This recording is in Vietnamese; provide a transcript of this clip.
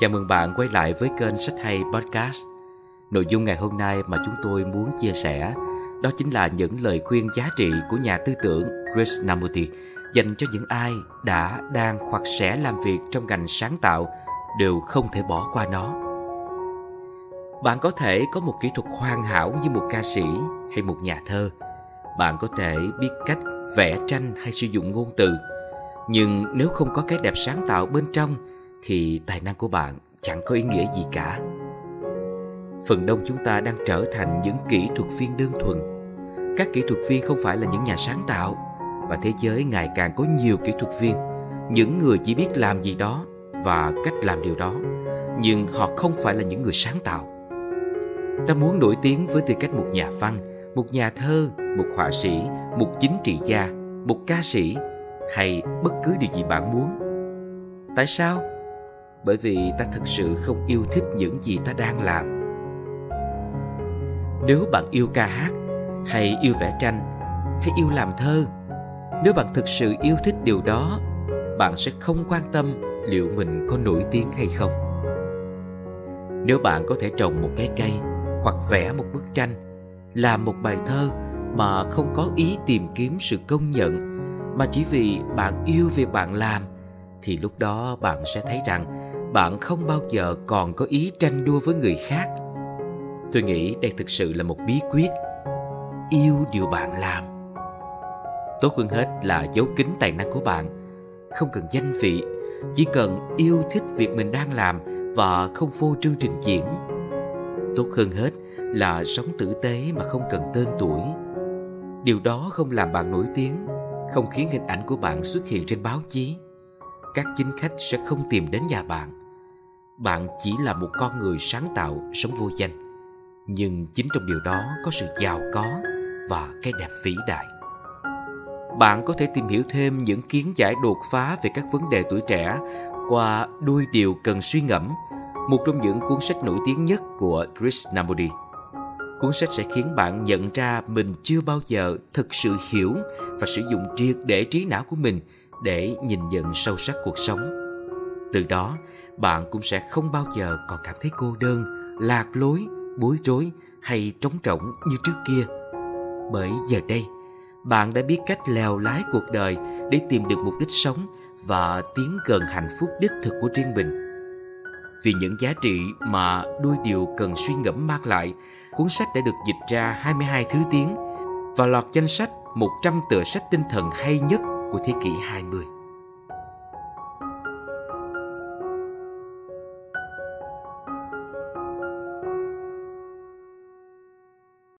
Chào mừng bạn quay lại với kênh Sách Hay Podcast. Nội dung ngày hôm nay mà chúng tôi muốn chia sẻ đó chính là những lời khuyên giá trị của nhà tư tưởng Krishnamurti dành cho những ai đã, đang hoặc sẽ làm việc trong ngành sáng tạo đều không thể bỏ qua nó. Bạn có thể có một kỹ thuật hoàn hảo như một ca sĩ hay một nhà thơ. Bạn có thể biết cách vẽ tranh hay sử dụng ngôn từ. Nhưng nếu không có cái đẹp sáng tạo bên trong thì tài năng của bạn chẳng có ý nghĩa gì cả. Phần đông chúng ta đang trở thành những kỹ thuật viên đơn thuần. Các kỹ thuật viên không phải là những nhà sáng tạo và thế giới ngày càng có nhiều kỹ thuật viên, những người chỉ biết làm gì đó và cách làm điều đó, nhưng họ không phải là những người sáng tạo. Ta muốn nổi tiếng với tư cách một nhà văn, một nhà thơ, một họa sĩ, một chính trị gia, một ca sĩ hay bất cứ điều gì bạn muốn. Tại sao? Bởi vì ta thực sự không yêu thích những gì ta đang làm. Nếu bạn yêu ca hát, hay yêu vẽ tranh, hay yêu làm thơ, nếu bạn thực sự yêu thích điều đó, bạn sẽ không quan tâm liệu mình có nổi tiếng hay không. Nếu bạn có thể trồng một cái cây hoặc vẽ một bức tranh, làm một bài thơ mà không có ý tìm kiếm sự công nhận mà chỉ vì bạn yêu việc bạn làm thì lúc đó bạn sẽ thấy rằng bạn không bao giờ còn có ý tranh đua với người khác. Tôi nghĩ đây thực sự là một bí quyết yêu điều bạn làm. Tốt hơn hết là giấu kín tài năng của bạn. Không cần danh vị, chỉ cần yêu thích việc mình đang làm và không vô trương trình diễn. Tốt hơn hết là sống tử tế mà không cần tên tuổi. Điều đó không làm bạn nổi tiếng, không khiến hình ảnh của bạn xuất hiện trên báo chí. Các chính khách sẽ không tìm đến nhà bạn bạn chỉ là một con người sáng tạo sống vô danh. Nhưng chính trong điều đó có sự giàu có và cái đẹp vĩ đại. Bạn có thể tìm hiểu thêm những kiến giải đột phá về các vấn đề tuổi trẻ qua đôi điều cần suy ngẫm, một trong những cuốn sách nổi tiếng nhất của Krishnamurti cuốn sách sẽ khiến bạn nhận ra mình chưa bao giờ thực sự hiểu và sử dụng triệt để trí não của mình để nhìn nhận sâu sắc cuộc sống. Từ đó bạn cũng sẽ không bao giờ còn cảm thấy cô đơn, lạc lối, bối rối hay trống rỗng như trước kia bởi giờ đây, bạn đã biết cách lèo lái cuộc đời để tìm được mục đích sống và tiến gần hạnh phúc đích thực của riêng mình vì những giá trị mà đôi điều cần suy ngẫm mang lại, cuốn sách đã được dịch ra 22 thứ tiếng và lọt danh sách 100 tựa sách tinh thần hay nhất của thế kỷ 20.